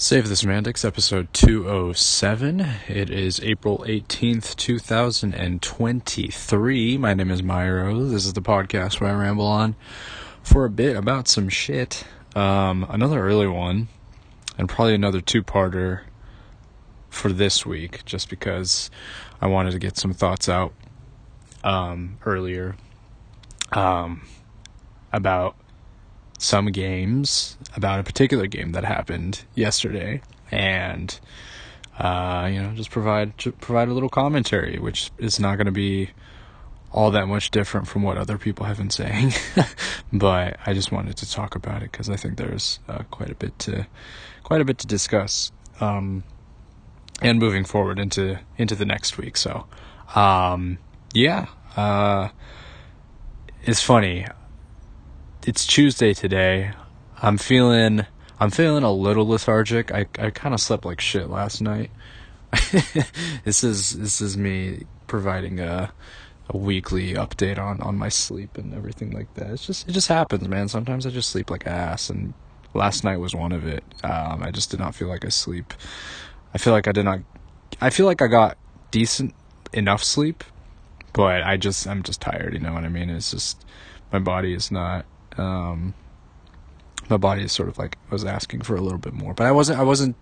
Save the Semantics, episode 207. It is April 18th, 2023. My name is Myro. This is the podcast where I ramble on for a bit about some shit. Um, another early one, and probably another two parter for this week, just because I wanted to get some thoughts out um, earlier um, about some games about a particular game that happened yesterday and uh, you know just provide provide a little commentary which is not going to be all that much different from what other people have been saying. But I just wanted to talk about it because I think there's uh, quite a bit to quite a bit to discuss um, and moving forward into into the next week. So um, yeah uh, it's funny it's Tuesday today. I'm feeling I'm feeling a little lethargic. I I kind of slept like shit last night. this is this is me providing a a weekly update on on my sleep and everything like that. It's just it just happens, man. Sometimes I just sleep like ass, and last night was one of it. Um, I just did not feel like I sleep. I feel like I did not. I feel like I got decent enough sleep, but I just I'm just tired. You know what I mean? It's just my body is not um, my body is sort of like was asking for a little bit more. But I wasn't I wasn't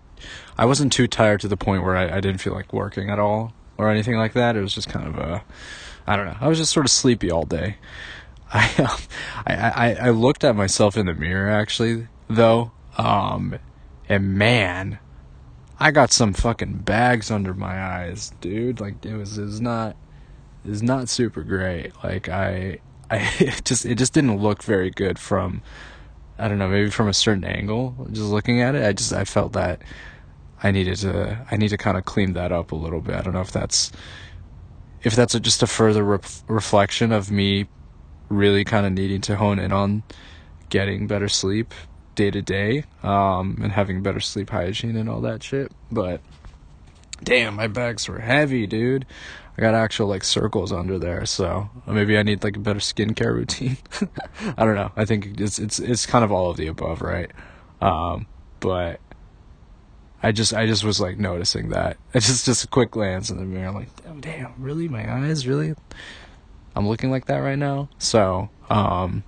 I wasn't too tired to the point where I, I didn't feel like working at all or anything like that. It was just kind of a I don't know. I was just sort of sleepy all day. I um, I, I I looked at myself in the mirror actually though, um, and man, I got some fucking bags under my eyes, dude. Like it was was not was not super great. Like I I it just it just didn't look very good from I don't know maybe from a certain angle just looking at it. I just I felt that I needed to I need to kind of clean that up a little bit. I don't know if that's if that's a, just a further re- reflection of me really kind of needing to hone in on getting better sleep day to day um and having better sleep hygiene and all that shit. But damn my bags were heavy dude I got actual like circles under there, so maybe I need like a better skincare routine. I don't know. I think it's it's it's kind of all of the above, right? Um, but I just I just was like noticing that. It's just just a quick glance in the mirror. Like, oh damn, really? My eyes, really? I'm looking like that right now. So um,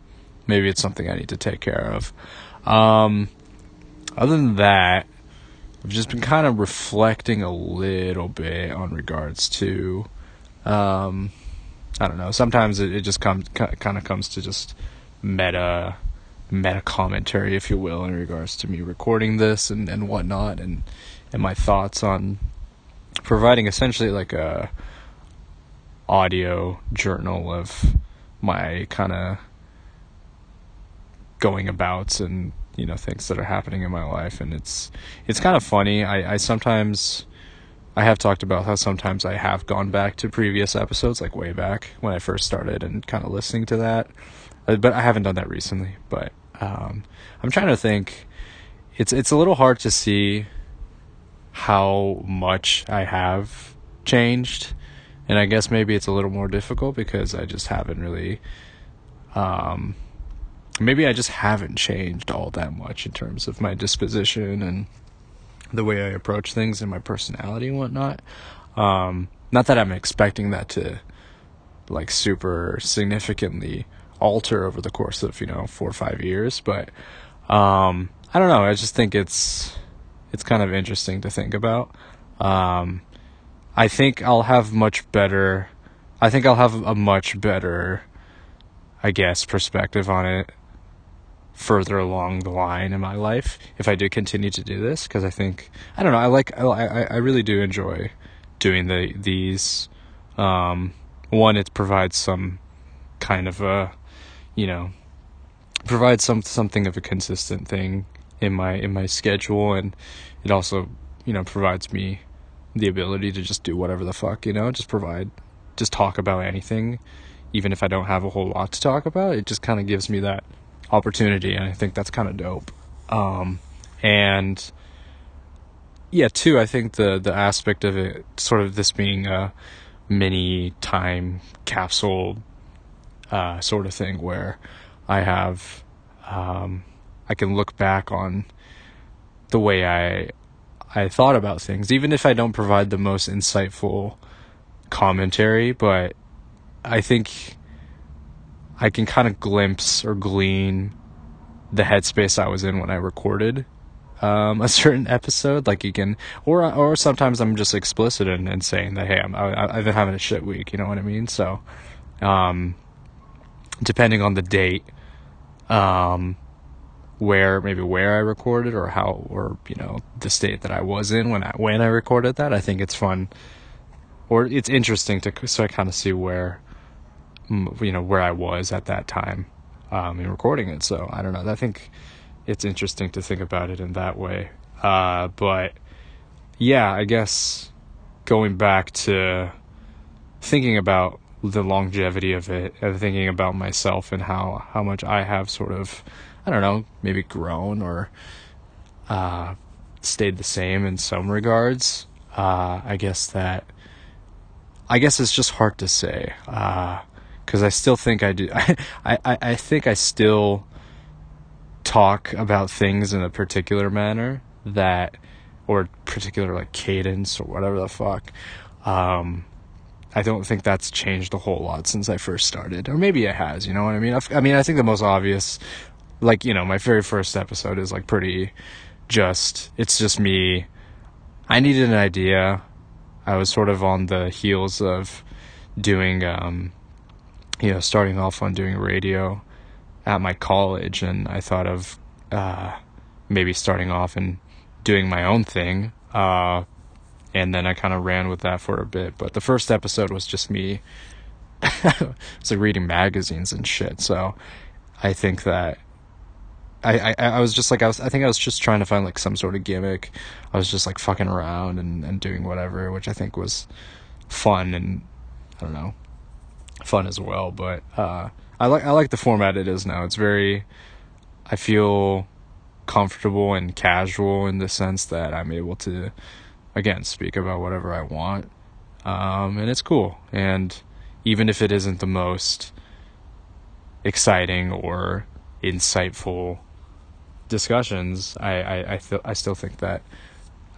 maybe it's something I need to take care of. Um, other than that, I've just been kind of reflecting a little bit on regards to um, I don't know. Sometimes it, it just comes kind of comes to just meta meta commentary, if you will, in regards to me recording this and and whatnot, and and my thoughts on providing essentially like a audio journal of my kind of going abouts and you know things that are happening in my life and it's it's kind of funny i i sometimes I have talked about how sometimes I have gone back to previous episodes, like way back when I first started, and kind of listening to that. Uh, but I haven't done that recently. But um, I'm trying to think. It's it's a little hard to see how much I have changed, and I guess maybe it's a little more difficult because I just haven't really. Um, maybe I just haven't changed all that much in terms of my disposition and the way I approach things and my personality and whatnot. Um, not that I'm expecting that to like super significantly alter over the course of you know four or five years, but um, I don't know. I just think it's it's kind of interesting to think about. Um, I think I'll have much better. I think I'll have a much better, I guess, perspective on it further along the line in my life if I do continue to do this because I think I don't know I like I I really do enjoy doing the these um, one it provides some kind of a you know provides some something of a consistent thing in my in my schedule and it also you know provides me the ability to just do whatever the fuck you know just provide just talk about anything even if I don't have a whole lot to talk about it just kind of gives me that opportunity, and I think that's kind of dope. Um, and yeah, too, I think the the aspect of it, sort of this being a mini time capsule uh, sort of thing, where I have, um, I can look back on the way I I thought about things, even if I don't provide the most insightful commentary, but I think I can kind of glimpse or glean the headspace I was in when I recorded um, a certain episode. Like you can, or or sometimes I'm just explicit in, in saying that hey, I'm I, I've been having a shit week. You know what I mean? So, um, depending on the date, um, where maybe where I recorded or how or you know the state that I was in when I when I recorded that. I think it's fun or it's interesting to so I kind of see where you know where I was at that time um, in recording it. So I don't know. I think it's interesting to think about it in that way. Uh, but yeah, I guess going back to thinking about the longevity of it and thinking about myself and how how much I have sort of I don't know, maybe grown or uh, stayed the same in some regards. Uh, I guess that, I guess it's just hard to say. Because I still think I do. I, I, I think I still talk about things in a particular manner that, or particular like cadence or whatever the fuck. Um, I don't think that's changed a whole lot since I first started, or maybe it has. You know what I mean? I, I mean, I think the most obvious like you know my very first episode is like pretty just it's just me i needed an idea i was sort of on the heels of doing um you know starting off on doing radio at my college and i thought of uh maybe starting off and doing my own thing uh and then i kind of ran with that for a bit but the first episode was just me it's like reading magazines and shit so i think that I, I, I was just like I was I think I was just trying to find like some sort of gimmick. I was just like fucking around and, and doing whatever, which I think was fun and I don't know, fun as well. But uh, I like I like the format it is now. It's very I feel comfortable and casual in the sense that I'm able to again speak about whatever I want. Um, and it's cool. And even if it isn't the most exciting or insightful discussions, I I I, th- I still think that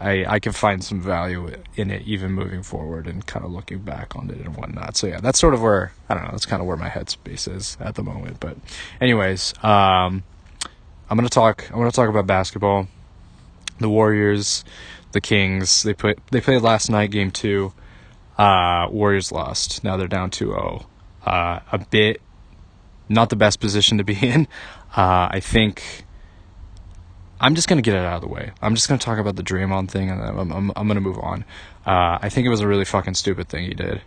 I I can find some value in it even moving forward and kind of looking back on it and whatnot. So yeah, that's sort of where I don't know. That's kind of where my headspace is at the moment. But anyways, um, I'm gonna talk. I'm gonna talk about basketball. The Warriors, the Kings. They put they played last night, game two. Uh, Warriors lost. Now they're down 2-0. Uh, a bit not the best position to be in. Uh, I think I'm just gonna get it out of the way. I'm just gonna talk about the Draymond thing, and I'm I'm, I'm gonna move on. Uh, I think it was a really fucking stupid thing he did.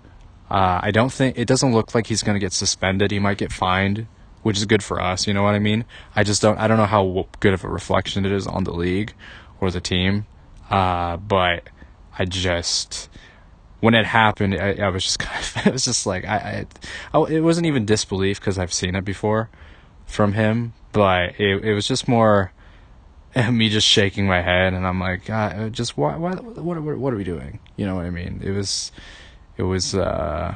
Uh, I don't think it doesn't look like he's gonna get suspended. He might get fined, which is good for us. You know what I mean? I just don't. I don't know how good of a reflection it is on the league or the team. Uh, but I just when it happened, I, I was just kind of. It was just like I. I, I it wasn't even disbelief because I've seen it before from him, but it it was just more and me just shaking my head and I'm like, God, just why, why, what, what, what are we doing? You know what I mean? It was, it was, uh,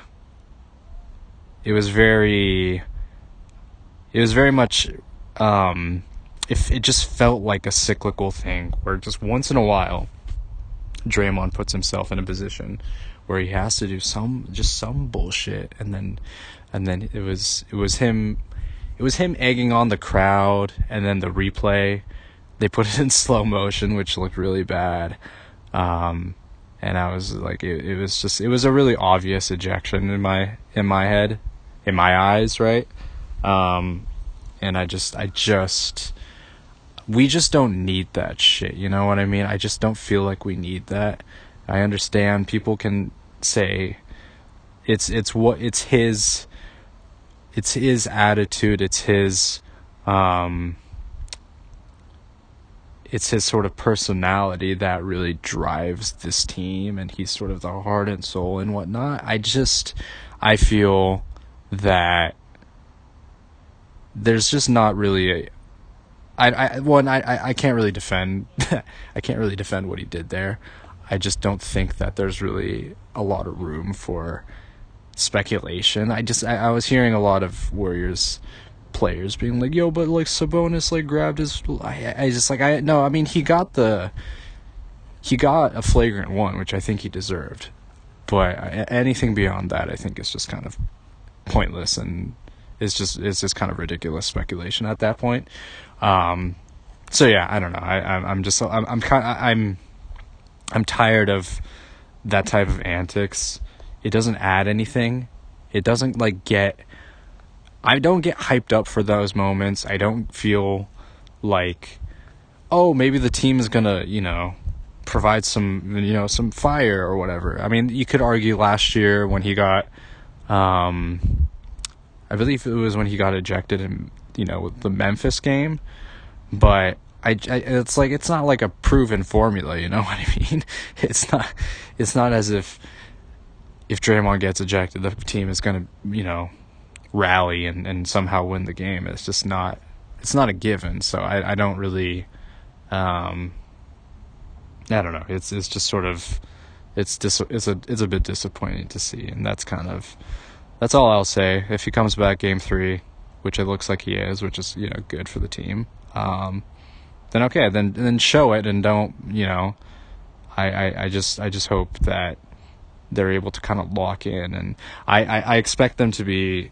it was very, it was very much, um, if it just felt like a cyclical thing where just once in a while, Draymond puts himself in a position where he has to do some, just some bullshit and then, and then it was, it was him, it was him egging on the crowd and then the replay they put it in slow motion, which looked really bad. Um, and I was like, it, it was just, it was a really obvious ejection in my, in my head, in my eyes, right? Um, and I just, I just, we just don't need that shit. You know what I mean? I just don't feel like we need that. I understand people can say it's, it's what, it's his, it's his attitude, it's his, um, it's his sort of personality that really drives this team and he's sort of the heart and soul and whatnot. I just I feel that there's just not really a I I one I I can't really defend I can't really defend what he did there. I just don't think that there's really a lot of room for speculation. I just I, I was hearing a lot of Warriors players being like, "Yo, but like Sabonis like grabbed his." I, I just like I no, I mean he got the he got a flagrant one, which I think he deserved, but anything beyond that, I think is just kind of pointless and is just is just kind of ridiculous speculation at that point. Um, so yeah, I don't know. I I'm, I'm just I'm I'm kind I'm I'm tired of that type of antics. It doesn't add anything. It doesn't like get I don't get hyped up for those moments. I don't feel like oh, maybe the team is to, you know, provide some, you know, some fire or whatever. I mean, you could argue last year when he got um I believe it was when he got ejected in, you know, the Memphis game, but I, I, it's like it's not like a proven formula, you know what I mean? It's not it's not as if if Draymond gets ejected, the team is going to, you know, rally and, and somehow win the game. It's just not it's not a given. So I, I don't really um I don't know. It's it's just sort of it's dis- it's a it's a bit disappointing to see and that's kind of that's all I'll say. If he comes back game 3, which it looks like he is, which is, you know, good for the team. Um then okay, then then show it and don't, you know, I, I, I just I just hope that they're able to kind of lock in and I, I, I expect them to be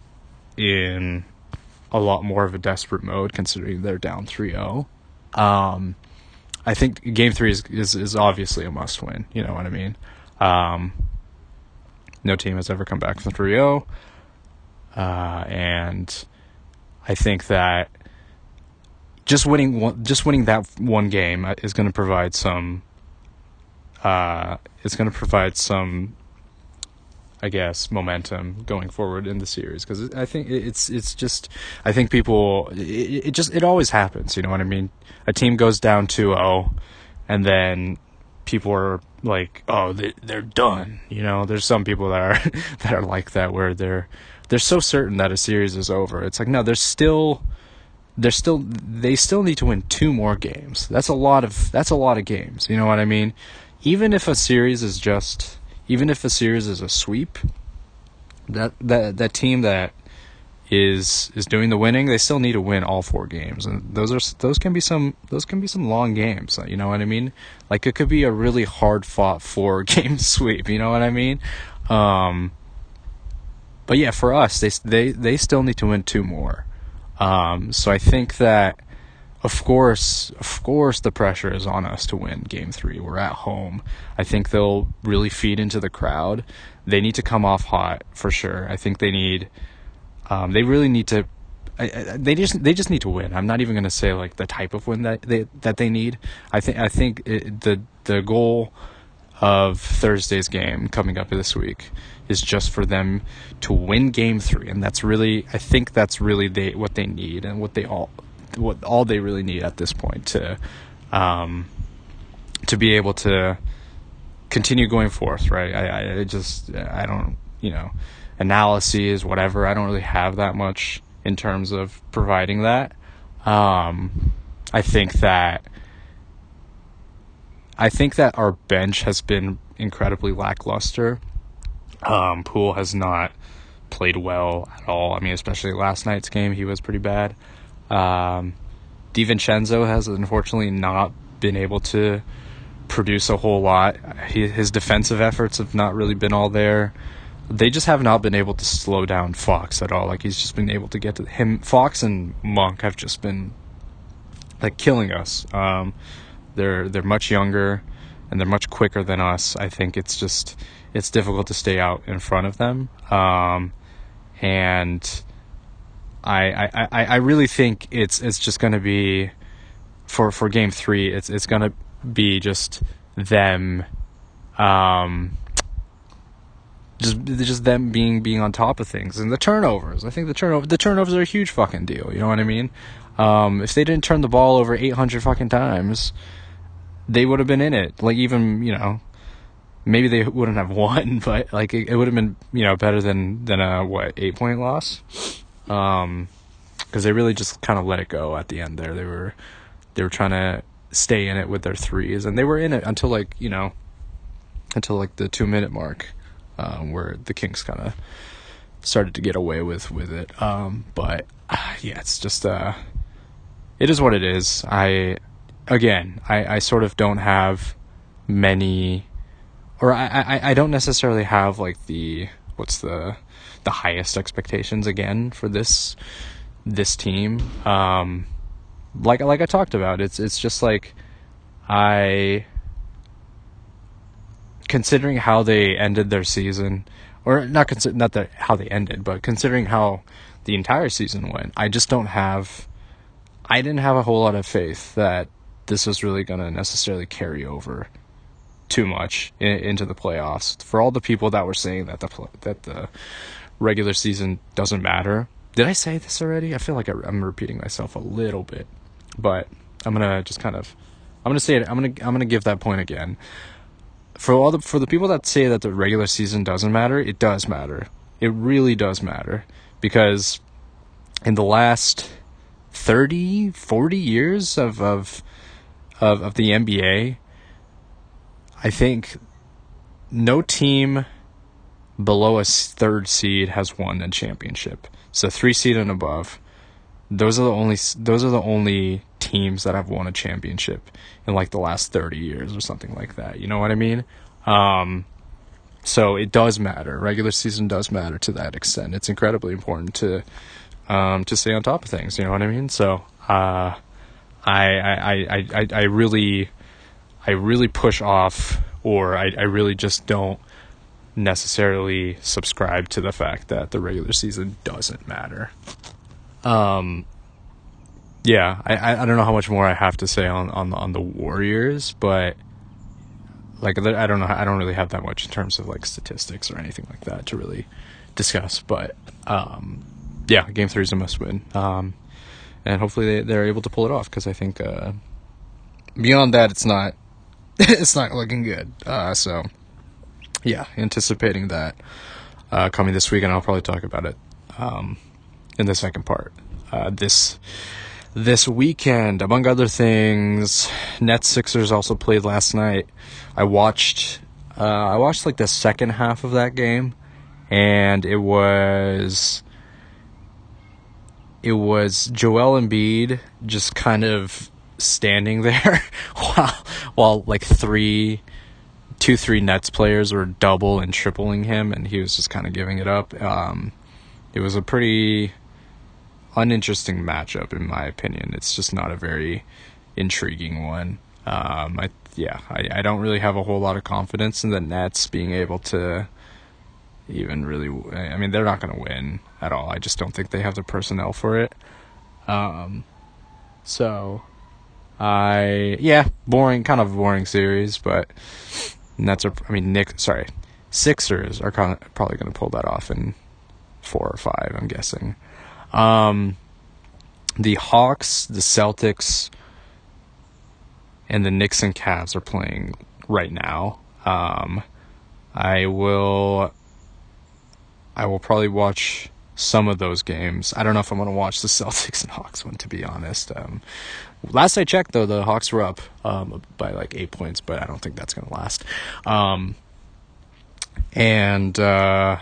in a lot more of a desperate mode considering they're down 3-0. Um, I think game three is, is, is obviously a must win. You know what I mean? Um, no team has ever come back from 3-0. Uh, and I think that just winning one, just winning that one game is going to provide some uh, it's going to provide some I guess momentum going forward in the series because I think it's it's just I think people it, it, just it always happens you know what I mean a team goes down 2-0 and then people are like oh they they're done you know there's some people that are that are like that where they're they're so certain that a series is over it's like no there's still they're still they still need to win two more games. That's a lot of that's a lot of games. You know what I mean? Even if a series is just even if a series is a sweep, that that that team that is is doing the winning, they still need to win all four games, and those are those can be some those can be some long games. You know what I mean? Like it could be a really hard fought four game sweep. You know what I mean? Um, but yeah, for us, they they they still need to win two more. Um, so I think that, of course, of course, the pressure is on us to win Game Three. We're at home. I think they'll really feed into the crowd. They need to come off hot for sure. I think they need. Um, they really need to. I, I, they just they just need to win. I'm not even going to say like the type of win that they that they need. I think I think it, the the goal of Thursday's game coming up this week is just for them to win game 3 and that's really I think that's really they what they need and what they all what all they really need at this point to um to be able to continue going forth, right? I I just I don't, you know, analyses whatever. I don't really have that much in terms of providing that. Um I think that I think that our bench has been incredibly lackluster. Um, has not played well at all. I mean, especially last night's game, he was pretty bad. Um, DiVincenzo has unfortunately not been able to produce a whole lot. He, his defensive efforts have not really been all there. They just have not been able to slow down Fox at all. Like he's just been able to get to him. Fox and Monk have just been like killing us. Um, they're they're much younger and they're much quicker than us. I think it's just it's difficult to stay out in front of them. Um, and I, I, I really think it's it's just going to be for for game three. It's it's going to be just them, um, just just them being being on top of things and the turnovers. I think the turnover the turnovers are a huge fucking deal. You know what I mean? Um, if they didn't turn the ball over eight hundred fucking times, they would have been in it. Like even you know, maybe they wouldn't have won, but like it, it would have been you know better than than a what eight point loss. Um, because they really just kind of let it go at the end there. They were they were trying to stay in it with their threes, and they were in it until like you know until like the two minute mark, um, where the Kings kind of started to get away with with it. Um, but uh, yeah, it's just uh, it is what it is. I again, I, I sort of don't have many, or I, I, I don't necessarily have like the what's the the highest expectations again for this this team. Um, like like I talked about, it's it's just like I considering how they ended their season, or not consider not that how they ended, but considering how the entire season went, I just don't have. I didn't have a whole lot of faith that this was really going to necessarily carry over too much in, into the playoffs. For all the people that were saying that the that the regular season doesn't matter, did I say this already? I feel like I, am repeating myself a little bit, but I'm gonna just kind of I'm gonna say it. I'm gonna I'm gonna give that point again for all the for the people that say that the regular season doesn't matter, it does matter. It really does matter because in the last 30, 40 years of of of, of the NBA, I think no team below a third seed has won a championship. So three seed and above, those are the only those are the only teams that have won a championship in like the last 30 years or something like that. You know what I mean? Um, so it does matter. Regular season does matter to that extent. It's incredibly important to um, to stay on top of things. You know what I mean? So uh, I, I, I, I, I really I really push off, or I, I really just don't necessarily subscribe to the fact that the regular season doesn't matter. Um, yeah, I, I don't know how much more I have to say on on on the Warriors, but like I don't know, I don't really have that much in terms of like statistics or anything like that to really discuss. But um, yeah, game three is a must win, um, and hopefully they they're able to pull it off because I think uh, beyond that, it's not it's not looking good. Uh, so yeah, anticipating that uh, coming this week, and I'll probably talk about it um, in the second part. Uh, this this weekend, among other things, Nets Sixers also played last night. I watched uh, I watched like the second half of that game, and it was it was Joel Embiid just kind of standing there while while like three two three Nets players were double and tripling him, and he was just kind of giving it up. Um, it was a pretty uninteresting matchup in my opinion. It's just not a very intriguing one. Um, I yeah, I, I don't really have a whole lot of confidence in the Nets being able to even really. I mean, they're not going to win at all. I just don't think they have the personnel for it. Um, so I yeah, boring, kind of boring series, but Nets are. I mean, Nick, sorry, Sixers are probably going to pull that off in four or five. I'm guessing. Um, the Hawks, the Celtics, and the Knicks and Cavs are playing right now. Um, I will. I will probably watch some of those games. I don't know if I'm going to watch the Celtics and Hawks one, to be honest. Um, last I checked, though, the Hawks were up um, by like eight points, but I don't think that's going to last. Um, and uh,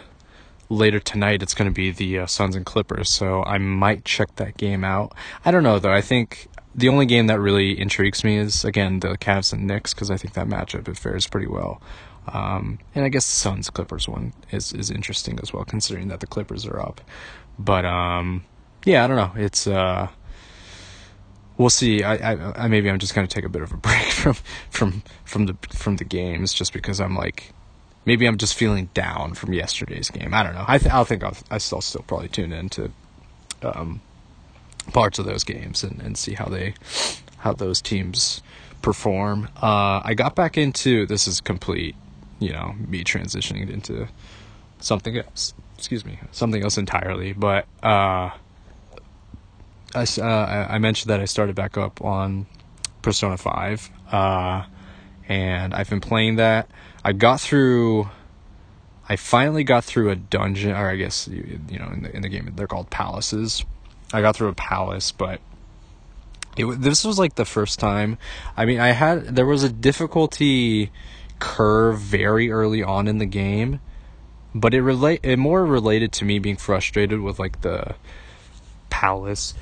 later tonight it's going to be the uh, Suns and Clippers, so I might check that game out. I don't know though. I think the only game that really intrigues me is again the Cavs and Knicks because I think that matchup it fares pretty well. Um, and I guess the Suns Clippers one is is interesting as well, considering that the Clippers are up. But um, yeah, I don't know. It's uh, we'll see. I, I, I maybe I'm just gonna take a bit of a break from from from the from the games just because I'm like maybe I'm just feeling down from yesterday's game. I don't know. I th- I think I'll, I still still probably tune into um, parts of those games and, and see how they how those teams perform. Uh, I got back into this is complete, you know, me transitioning into something else. Excuse me, something else entirely. But uh, I uh, I mentioned that I started back up on Persona Five, uh, and I've been playing that. I got through. I finally got through a dungeon, or I guess you, you know, in the in the game they're called palaces. I got through a palace, but it this was like the first time. I mean, I had there was a difficulty curve very early on in the game but it relate it more related to me being frustrated with like the palace.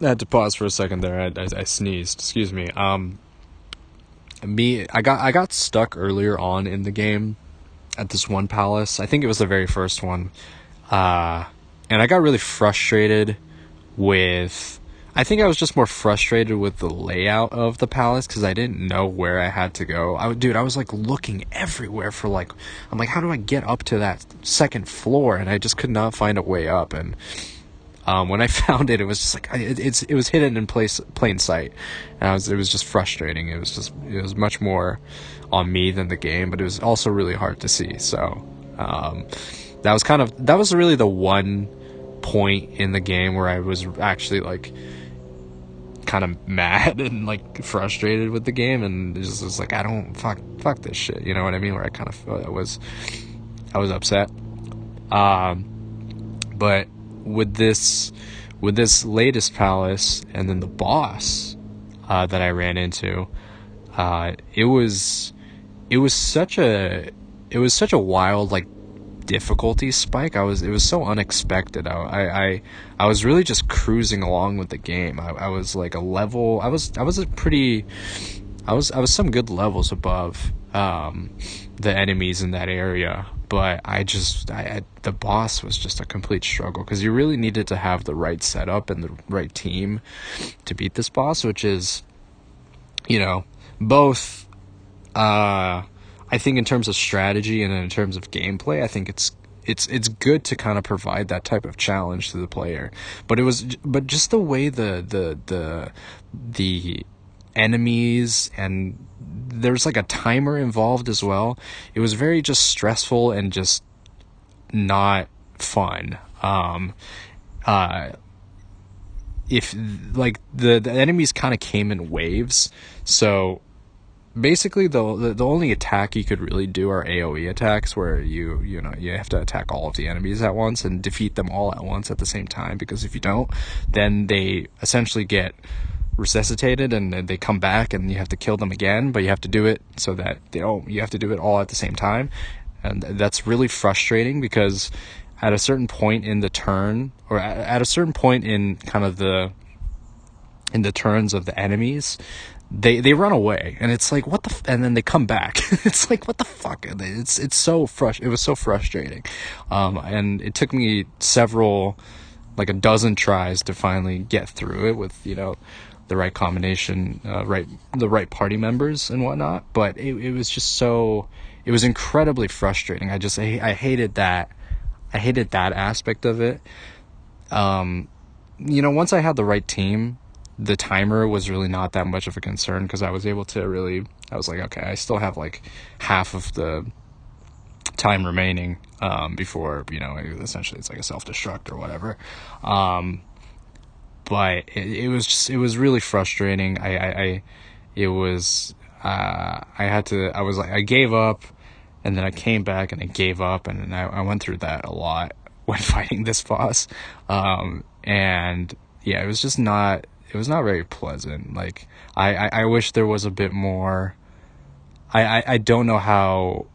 I had to pause for a second there. I, I, I sneezed. Excuse me. Um, me, I got I got stuck earlier on in the game at this one palace. I think it was the very first one, uh, and I got really frustrated with. I think I was just more frustrated with the layout of the palace because I didn't know where I had to go. I dude, I was like looking everywhere for like, I'm like, how do I get up to that second floor? And I just could not find a way up. And um, when I found it, it was just like it, it's it was hidden in place plain sight, and was it was just frustrating. It was just it was much more on me than the game, but it was also really hard to see. So um, that was kind of that was really the one point in the game where I was actually like kind of mad and like frustrated with the game, and just was like I don't fuck fuck this shit. You know what I mean? Where I kind of I was I was upset. Um, but with this with this latest palace and then the boss uh, that I ran into, uh, it was it was such a it was such a wild like difficulty spike. I was it was so unexpected. I I I, was really just cruising along with the game. I, I was like a level. I was I was a pretty. I was I was some good levels above um, the enemies in that area, but I just I, I, the boss was just a complete struggle because you really needed to have the right setup and the right team to beat this boss, which is, you know, both. Uh, I think in terms of strategy and in terms of gameplay, I think it's it's it's good to kind of provide that type of challenge to the player. But it was but just the way the the the the enemies and there's like a timer involved as well. It was very just stressful and just not fun. Um, uh, if like the the enemies kind of came in waves, so basically the, the, the only attack you could really do are AoE attacks where you you know you have to attack all of the enemies at once and defeat them all at once at the same time because if you don't then they essentially get resuscitated and they come back and you have to kill them again, but you have to do it so that they don't, you have to do it all at the same time. And that's really frustrating because at a certain point in the turn or at a certain point in kind of the, in the turns of the enemies, they they run away and it's like what the f-? and then they come back it's like what the fuck it's it's so frust it was so frustrating um and it took me several like a dozen tries to finally get through it with you know the right combination, uh, right the right party members and whatnot. But it, it was just so it was incredibly frustrating. I just I, I hated that I hated that aspect of it. Um, you know, once I had the right team, the timer was really not that much of a concern because I was able to really I was like, okay, I still have like half of the time remaining um, before you know essentially it's like a self destruct or whatever. Um, but it, it was just it was really frustrating. I, I, I it was uh, I had to I was like I gave up, and then I came back and I gave up, and I, I went through that a lot when fighting this boss, um, and yeah, it was just not it was not very pleasant. Like I, I, I wish there was a bit more. I, I, I don't know how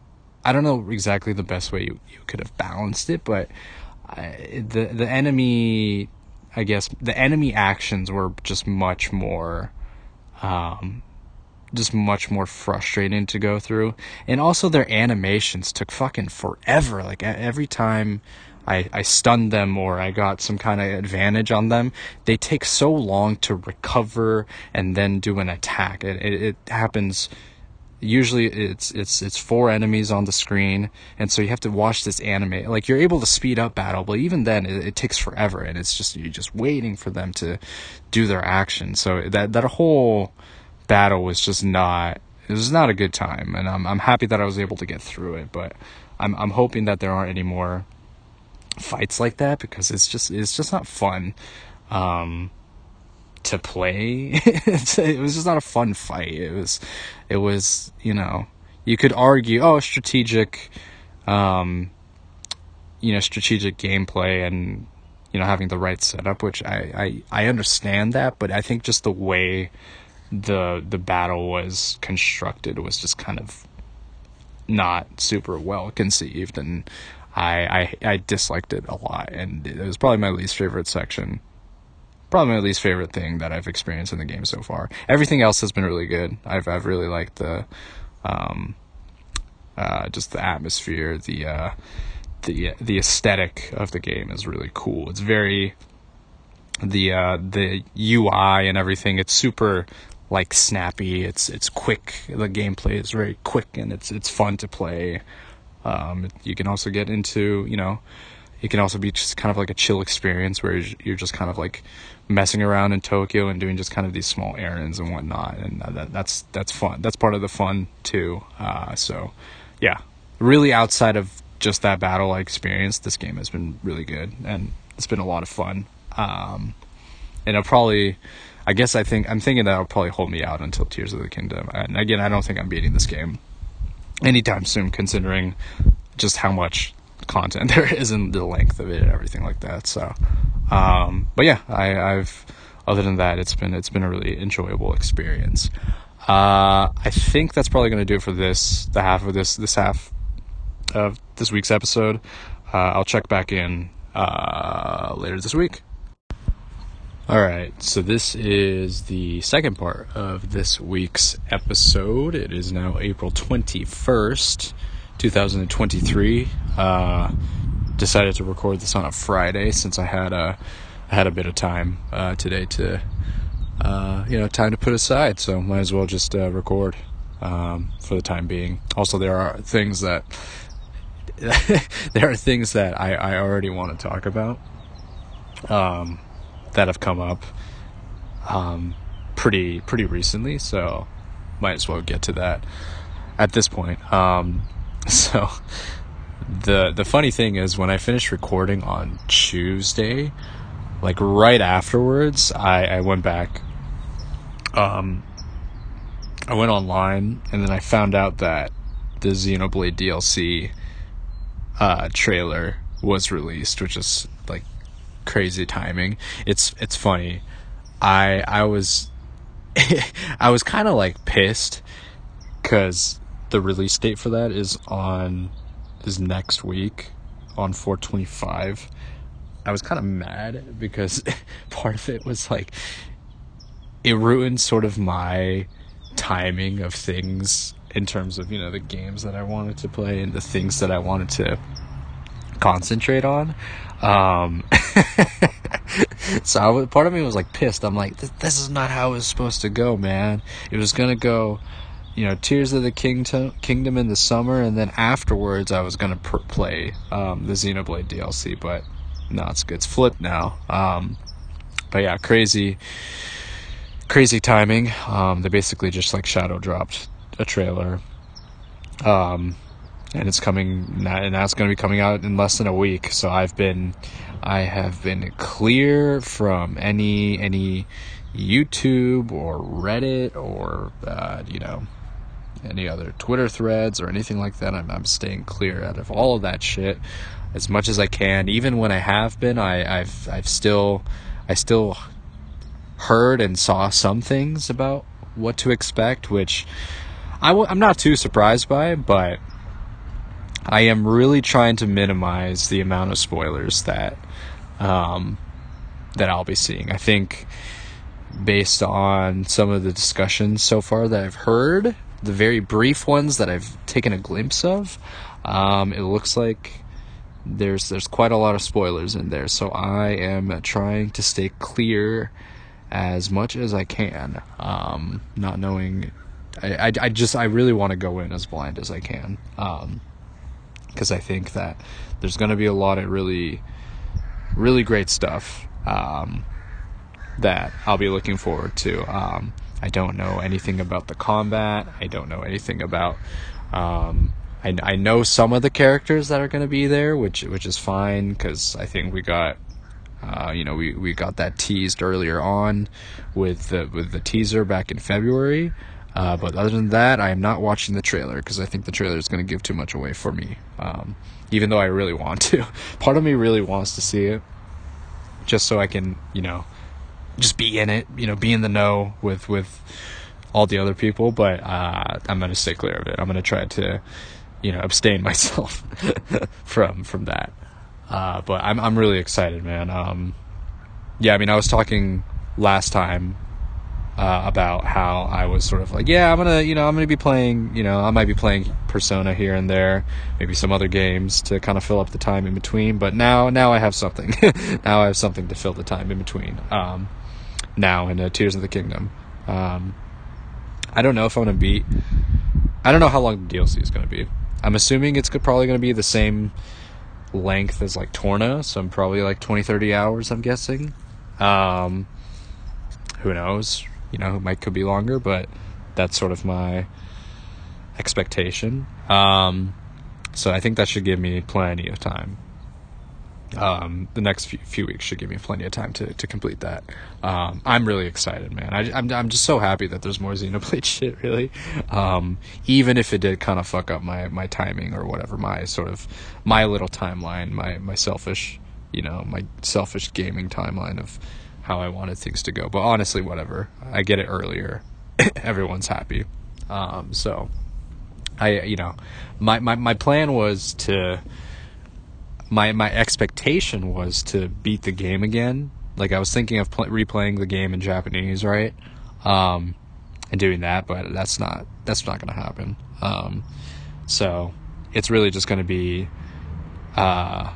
I don't know exactly the best way you, you could have balanced it, but I, the the enemy I guess the enemy actions were just much more, um, just much more frustrating to go through. And also their animations took fucking forever. Like every time I, I stunned them or I got some kind of advantage on them, they take so long to recover and then do an attack. It, it, it happens usually it's it's it's four enemies on the screen and so you have to watch this anime. Like you're able to speed up battle but even then it, it, takes forever and it's just you're just waiting for them to do their action. So that that whole battle was just not it was not a good time and I'm I'm happy that I was able to get through it but I'm I'm hoping that there aren't any more fights like that because it's just it's just not fun. Um to play. it was just not a fun fight. It was, it was, you know, you could argue, oh, strategic, um, you know, strategic gameplay and, you know, having the right setup, which I, I, I understand that, but I think just the way the, the battle was constructed was just kind of not super well conceived. And I, I I disliked it a lot, and it was probably my least favorite section. Probably my least favorite thing that I've experienced in the game so far. Everything else has been really good. I've I've really liked the, um, uh, just the atmosphere, the uh, the the aesthetic of the game is really cool. It's very the uh, the UI and everything. It's super like snappy. It's it's quick. The gameplay is very quick and it's it's fun to play. Um, you can also get into you know, it can also be just kind of like a chill experience where you're just kind of like messing around in Tokyo and doing just kind of these small errands and whatnot, and that, that's that's fun. That's part of the fun too. Uh, so, yeah, really outside of just that battle I experienced, this game has been really good and it's been a lot of fun. Um, and I'll probably, I guess I think I'm thinking that will probably hold me out until Tears of the Kingdom. And again, I don't think I'm beating this game anytime soon, considering just how much content there is and the length of it and everything like that. So, um, but yeah, I, I've other than that, it's been it's been a really enjoyable experience. Uh, I think that's probably going to do it for this the half of this this half of this week's episode. Uh, I'll check back in uh, later this week. All right, so this is the second part of this week's episode. It is now April 21st, 2023. Uh, decided to record this on a Friday since I had a I had a bit of time uh, today to uh, you know time to put aside, so might as well just uh, record um, for the time being. Also, there are things that there are things that I, I already want to talk about um, that have come up um, pretty pretty recently, so might as well get to that at this point. Um, so the the funny thing is when I finished recording on Tuesday, like right afterwards, I, I went back. Um, I went online and then I found out that the Xenoblade DLC uh, trailer was released, which is like crazy timing. It's it's funny. I I was I was kind of like pissed because the release date for that is on is next week on 425. I was kind of mad because part of it was like it ruined sort of my timing of things in terms of you know the games that I wanted to play and the things that I wanted to concentrate on. Um, so part of me was like pissed. I'm like, this is not how it was supposed to go, man. It was gonna go, you know, Tears of the Kingdom, Kingdom in the summer, and then afterwards I was gonna pr- play um, the Xenoblade DLC. But no, it's it's flipped now. Um, but yeah, crazy, crazy timing. Um, they basically just like shadow dropped a trailer. Um, and it's coming and that's to be coming out in less than a week so i've been i have been clear from any any youtube or reddit or uh, you know any other twitter threads or anything like that I'm, I'm staying clear out of all of that shit as much as i can even when i have been i i've i've still i still heard and saw some things about what to expect which i w- i'm not too surprised by but I am really trying to minimize the amount of spoilers that um, that I'll be seeing. I think based on some of the discussions so far that I've heard, the very brief ones that I've taken a glimpse of, um, it looks like there's there's quite a lot of spoilers in there. So I am trying to stay clear as much as I can, um, not knowing. I, I, I, just I really want to go in as blind as I can. Um, because I think that there's going to be a lot of really, really great stuff um, that I'll be looking forward to. Um, I don't know anything about the combat. I don't know anything about. Um, I, I know some of the characters that are going to be there, which which is fine because I think we got. Uh, you know, we, we got that teased earlier on with the with the teaser back in February. Uh, but other than that, I am not watching the trailer because I think the trailer is going to give too much away for me. Um, even though I really want to. Part of me really wants to see it just so I can, you know, just be in it, you know, be in the know with with all the other people. But uh, I'm going to stay clear of it. I'm going to try to you know, abstain myself from from that. Uh, but I'm I'm really excited, man. Um, yeah, I mean, I was talking last time uh, about how I was sort of like, yeah, I'm gonna, you know, I'm gonna be playing, you know, I might be playing Persona here and there, maybe some other games to kind of fill up the time in between. But now, now I have something. now I have something to fill the time in between. Um, now in Tears of the Kingdom. Um, I don't know if I'm gonna beat. I don't know how long the DLC is gonna be. I'm assuming it's probably gonna be the same length as like Torna, so I'm probably like 20, 30 hours. I'm guessing. Um, who knows? You know, it might could be longer, but that's sort of my expectation. Um, so I think that should give me plenty of time. Um, the next few, few weeks should give me plenty of time to, to complete that. Um, I'm really excited, man. I, I'm, I'm just so happy that there's more Xenoblade shit, really. Um, even if it did kind of fuck up my, my timing or whatever, my sort of, my little timeline, my, my selfish, you know, my selfish gaming timeline of how I wanted things to go. But honestly, whatever. I get it earlier. Everyone's happy. Um, so, I, you know, my, my, my plan was to, my my expectation was to beat the game again. Like I was thinking of pl- replaying the game in Japanese, right? Um, and doing that, but that's not that's not going to happen. Um, so it's really just going to be. Uh,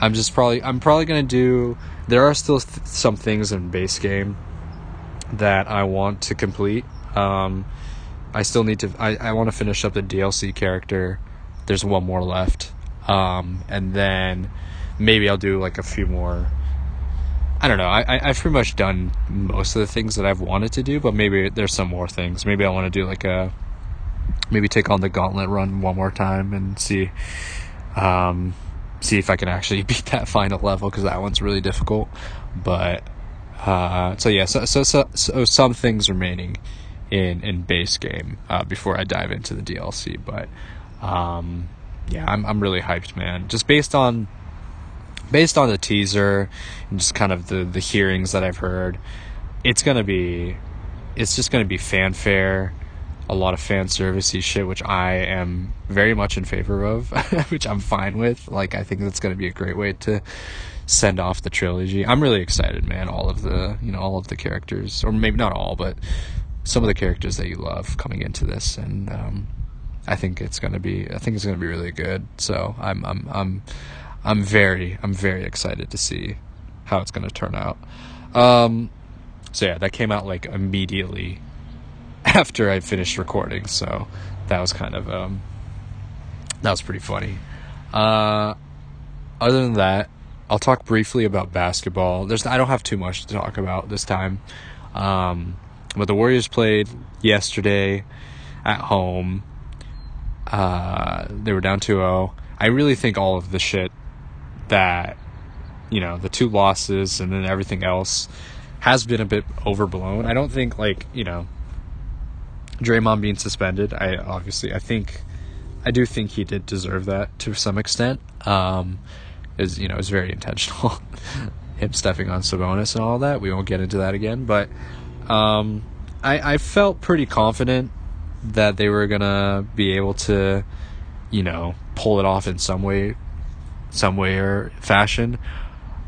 I'm just probably I'm probably going to do. There are still th- some things in base game that I want to complete. Um, I still need to. I, I want to finish up the DLC character. There's one more left. Um, and then maybe I'll do like a few more. I don't know. I, I've pretty much done most of the things that I've wanted to do, but maybe there's some more things. Maybe I want to do like a, maybe take on the gauntlet run one more time and see, um, see if I can actually beat that final level because that one's really difficult. But, uh, so yeah, so, so, so, so some things remaining in, in base game, uh, before I dive into the DLC, but, um, yeah, I'm I'm really hyped, man. Just based on based on the teaser and just kind of the the hearings that I've heard, it's gonna be it's just gonna be fanfare, a lot of fan servicey shit, which I am very much in favor of, which I'm fine with. Like I think that's gonna be a great way to send off the trilogy. I'm really excited, man. All of the you know all of the characters, or maybe not all, but some of the characters that you love coming into this, and um, I think it's gonna be I think it's gonna be really good. So I'm I'm I'm I'm very I'm very excited to see how it's gonna turn out. Um, so yeah, that came out like immediately after I finished recording. So that was kind of um, that was pretty funny. Uh, other than that, I'll talk briefly about basketball. There's I don't have too much to talk about this time. Um, but the Warriors played yesterday at home. Uh, they were down 2-0. I really think all of the shit that you know, the two losses and then everything else has been a bit overblown. I don't think like, you know, Draymond being suspended, I obviously I think I do think he did deserve that to some extent. Um is you know, is very intentional. Him stepping on Sabonis and all that. We won't get into that again, but um I I felt pretty confident that they were gonna be able to, you know, pull it off in some way, some way or fashion.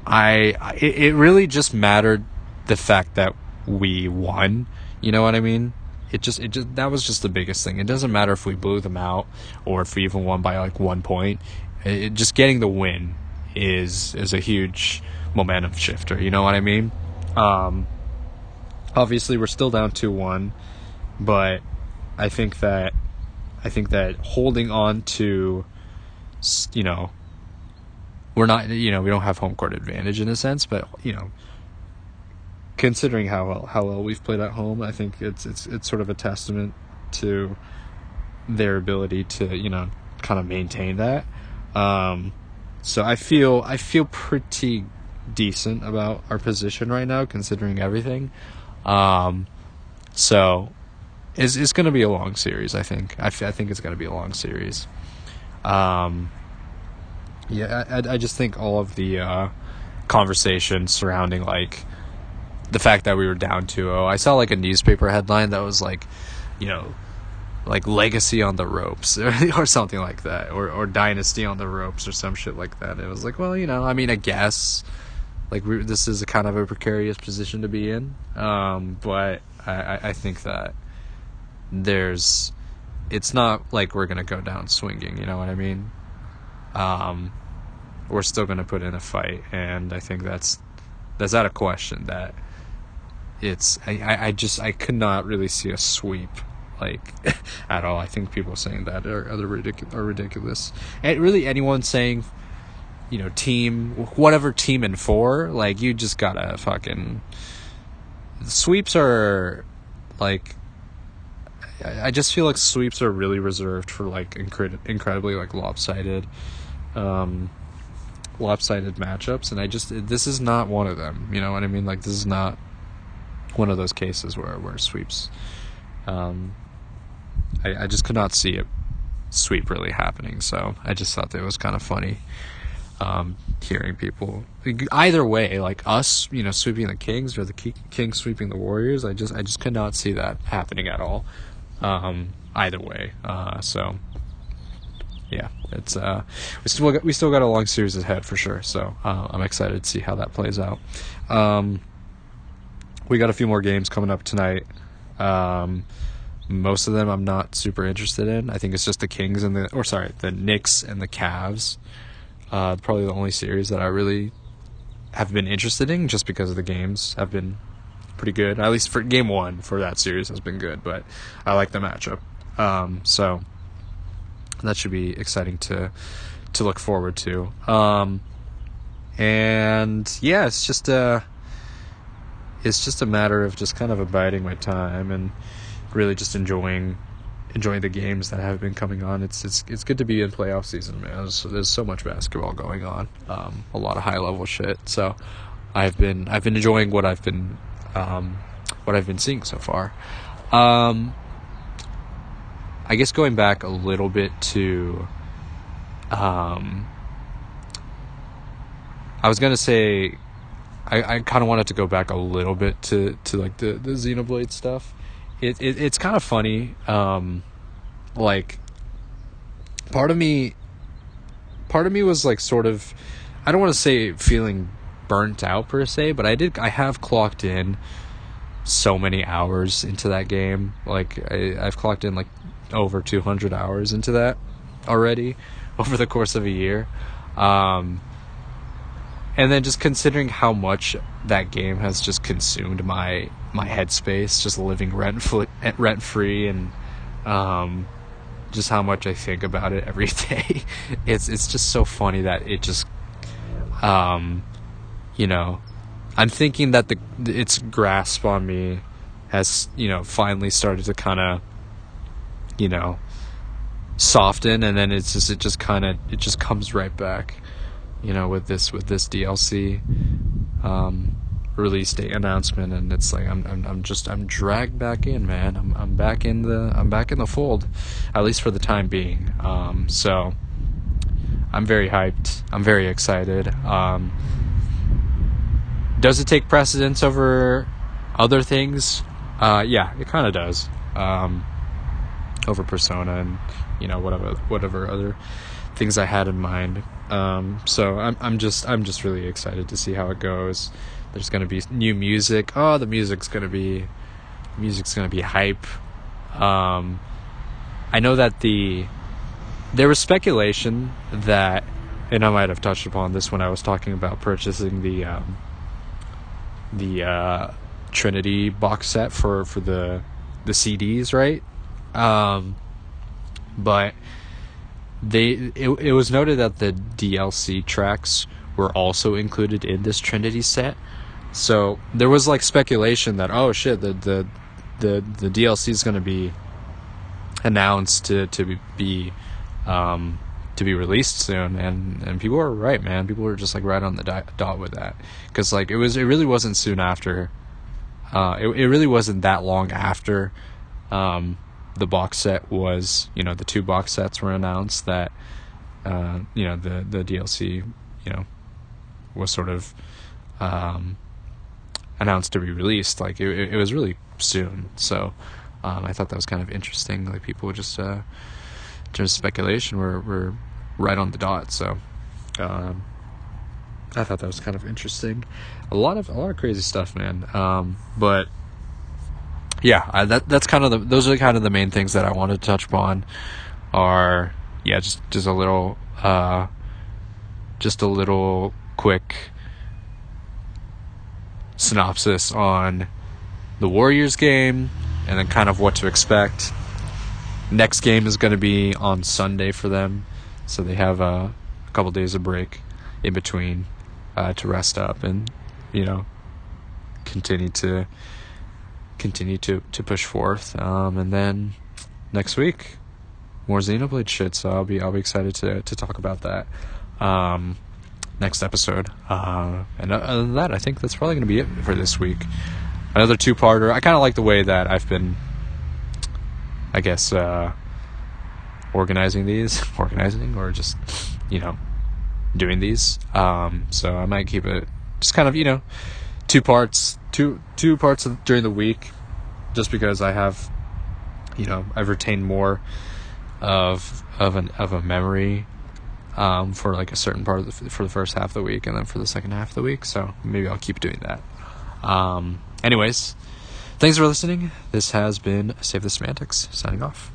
I it, it really just mattered the fact that we won. You know what I mean? It just it just that was just the biggest thing. It doesn't matter if we blew them out or if we even won by like one point. It, just getting the win is is a huge momentum shifter. You know what I mean? Um, obviously, we're still down two one, but I think that I think that holding on to you know we're not you know we don't have home court advantage in a sense, but you know considering how well how well we've played at home, I think it's it's it's sort of a testament to their ability to you know kind of maintain that. Um, so I feel I feel pretty decent about our position right now, considering everything. Um, so is is going to be a long series. I think. I, think it's going to be a long series. Um, yeah, I, I just think all of the uh, conversation surrounding like the fact that we were down 2-0. I saw like a newspaper headline that was like, you know, like legacy on the ropes or, or something like that or or dynasty on the ropes or some shit like that it was like well you know i mean i guess like we, this is a kind of a precarious position to be in um, but I, I think that there's it's not like we're gonna go down swinging you know what i mean um, we're still gonna put in a fight and i think that's that's out of question that it's I, I just I could not really see a sweep like at all. I think people saying that are other ridiculous are ridiculous. And really anyone saying you know team whatever team in four like you just gotta fucking sweeps are like I just feel like sweeps are really reserved for like incred- incredibly like lopsided um lopsided matchups and I just this is not one of them you know what I mean like this is not one of those cases where where sweeps um I, I just could not see it sweep really happening. So I just thought that it was kind of funny um, hearing people either way, like us, you know, sweeping the Kings or the Kings sweeping the Warriors. I just I just could not see that happening at all. Um, either way, uh, so yeah, it's uh, we still got, we still got a long series ahead for sure. So uh, I'm excited to see how that plays out. Um, we got a few more games coming up tonight. Um, most of them I'm not super interested in. I think it's just the Kings and the or sorry, the Knicks and the Cavs. Uh, probably the only series that I really have been interested in, just because of the games have been pretty good. At least for game one for that series has been good, but I like the matchup. Um, so that should be exciting to to look forward to. Um, and yeah, it's just a it's just a matter of just kind of abiding my time and really just enjoying enjoying the games that have been coming on. It's it's it's good to be in playoff season, man. There's, there's so much basketball going on, um, a lot of high level shit. So I've been I've been enjoying what I've been um, what I've been seeing so far. Um, I guess going back a little bit to, um, I was gonna say, I, I kind of wanted to go back a little bit to to like the the Xenoblade stuff it, it it's kind of funny. Um, like, part of me, part of me was like sort of, I don't want to say feeling burnt out per se, but I did. I have clocked in so many hours into that game. Like I, I've clocked in like over 200 hours into that already over the course of a year. Um, and then just considering how much that game has just consumed my my headspace, just living rent rent free, and um, just how much I think about it every day. it's it's just so funny that it just, um, you know, I'm thinking that the its grasp on me has you know finally started to kind of, you know, soften, and then it's just it just kind of it just comes right back you know, with this with this DLC um, release date announcement, and it's like I'm, I'm I'm just I'm dragged back in, man. I'm I'm back in the I'm back in the fold, at least for the time being. Um, so I'm very hyped. I'm very excited. Um, does it take precedence over other things? Uh, yeah, it kind of does. Um, over Persona and you know whatever whatever other things I had in mind. Um, so I'm I'm just I'm just really excited to see how it goes. There's gonna be new music. Oh, the music's gonna be music's gonna be hype. Um, I know that the there was speculation that, and I might have touched upon this when I was talking about purchasing the um, the uh, Trinity box set for for the the CDs, right? Um, but they it, it was noted that the DLC tracks were also included in this Trinity set. So there was like speculation that oh shit the the the, the DLC is going to be announced to to be um, to be released soon and and people were right man people were just like right on the di- dot with that cuz like it was it really wasn't soon after uh, it it really wasn't that long after um, the box set was, you know, the two box sets were announced that, uh, you know, the the DLC, you know, was sort of um, announced to be released. Like it, it was really soon. So Um, I thought that was kind of interesting. Like people just, uh, just speculation, we're we're right on the dot. So, um, I thought that was kind of interesting. A lot of a lot of crazy stuff, man. Um, but yeah, I, that that's kind of the those are kind of the main things that I wanted to touch upon. Are yeah, just just a little, uh, just a little quick synopsis on the Warriors game and then kind of what to expect. Next game is going to be on Sunday for them, so they have uh, a couple days of break in between uh, to rest up and you know continue to continue to to push forth. Um, and then next week more Xenoblade shit, so I'll be I'll be excited to to talk about that. Um, next episode. Uh, and other than that, I think that's probably going to be it for this week. Another two parter. I kind of like the way that I've been, I guess, uh, organizing these, organizing, or just, you know, doing these. Um, so I might keep it just kind of, you know, two parts, two two parts of, during the week, just because I have, you know, I've retained more of of an of a memory um, for like a certain part of the for the first half of the week and then for the second half of the week. So maybe I'll keep doing that. Um, anyways, thanks for listening. This has been Save the Semantics signing off.